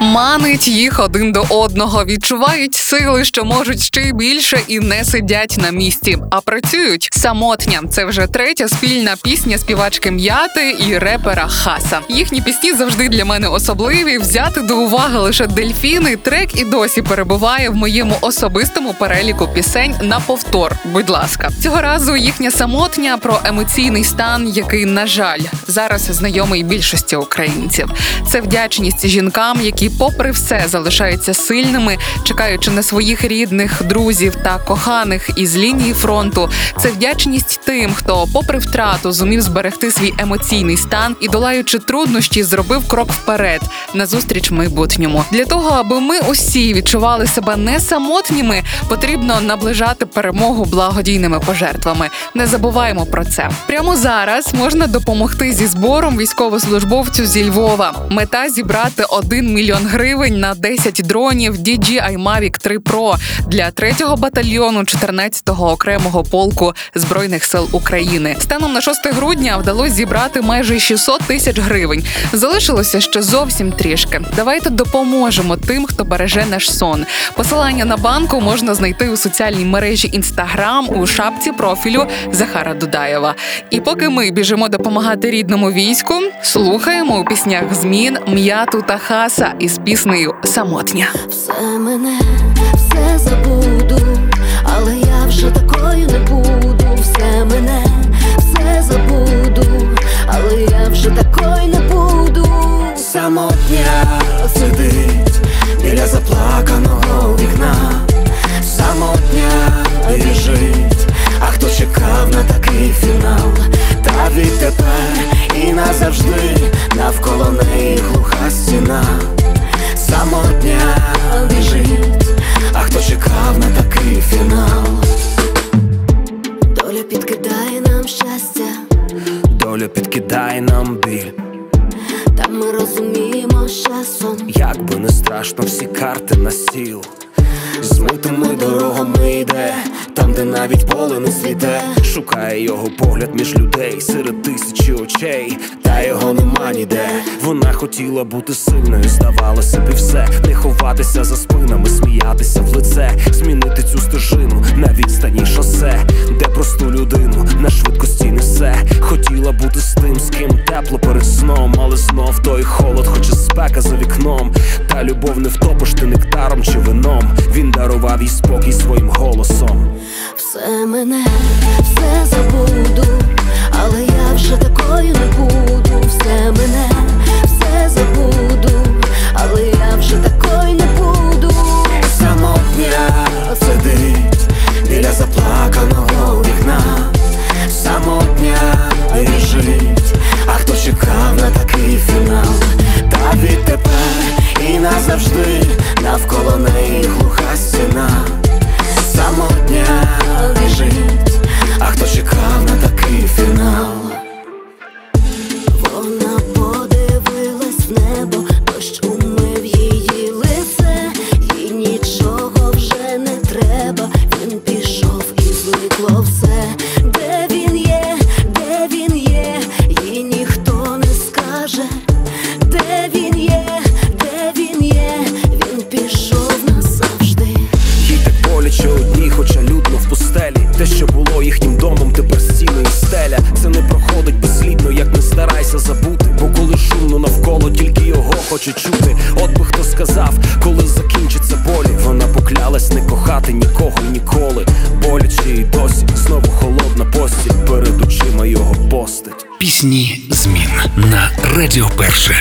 Манить їх один до одного, відчувають сили, що можуть ще й більше, і не сидять на місці, а працюють самотня. Це вже третя спільна пісня співачки м'яти і репера Хаса. Їхні пісні завжди для мене особливі. Взяти до уваги лише дельфіни. Трек і досі перебуває в моєму особистому переліку пісень на повтор. Будь ласка, цього разу їхня самотня про емоційний стан, який, на жаль, зараз знайомий більшості українців. Це вдячність жінкам, які, попри все, залишаються сильними, чекаючи на своїх рідних, друзів та коханих із лінії фронту. Це вдячність тим, хто, попри втрату, зумів зберегти свій емоційний стан і, долаючи труднощі, зробив крок вперед назустріч майбутньому. Для того, аби ми усі відчували себе не самотніми, потрібно наближати перемогу благодійними пожертвами. Не забуваємо про це. Прямо зараз можна допомогти зі збором військовослужбовцю зі Львова. Мета зібрати 1 мільйон гривень на 10 дронів DJI Mavic 3 Pro для 3-го батальйону 14-го окремого полку збройних сил України. Станом на 6 грудня вдалося зібрати майже 600 тисяч гривень. Залишилося ще зовсім трішки. Давайте допоможемо тим, хто береже наш сон. Посилання на банку можна знайти у соціальній мережі Instagram у шапці профілю Захара Дудаєва. І поки ми біжимо допомагати рідному війську, слухаємо у піснях змін м'яту та хаса із піснею Самотня. Все мене, все забуду, але я вже такою не буду. Все мене, все забуду, але я вже такою не буду. Самотня сидить біля заплаканого вікна. Самотня розуміємо часом. Як би не страшно, всі карти на стіл. Змитими дорогами йде, там, де навіть поле не світе, шукає його погляд між людей серед тисячі очей, та його нема ніде. Вона хотіла бути сильною, здавалося б і все, не ховатися за спинами, сміятися в лице, змінити цю стежину на відстані шосе, де просту людину на швидкості несе. Хотіла бути з тим, з тепло перед сном, але знов той холод, хоче спека за вікном. Та любов не втопиш ти нектаром чи вином. Він дарував їй спокій своїм голосом. Все мене, забути. Бо коли шумно навколо, тільки його хоче чути. От би хто сказав, коли закінчиться болі. Вона поклялась не кохати нікого і ніколи. Боляче і досі знову холодна постіль перед очима його постать. Пісні змін на Радіо Перше.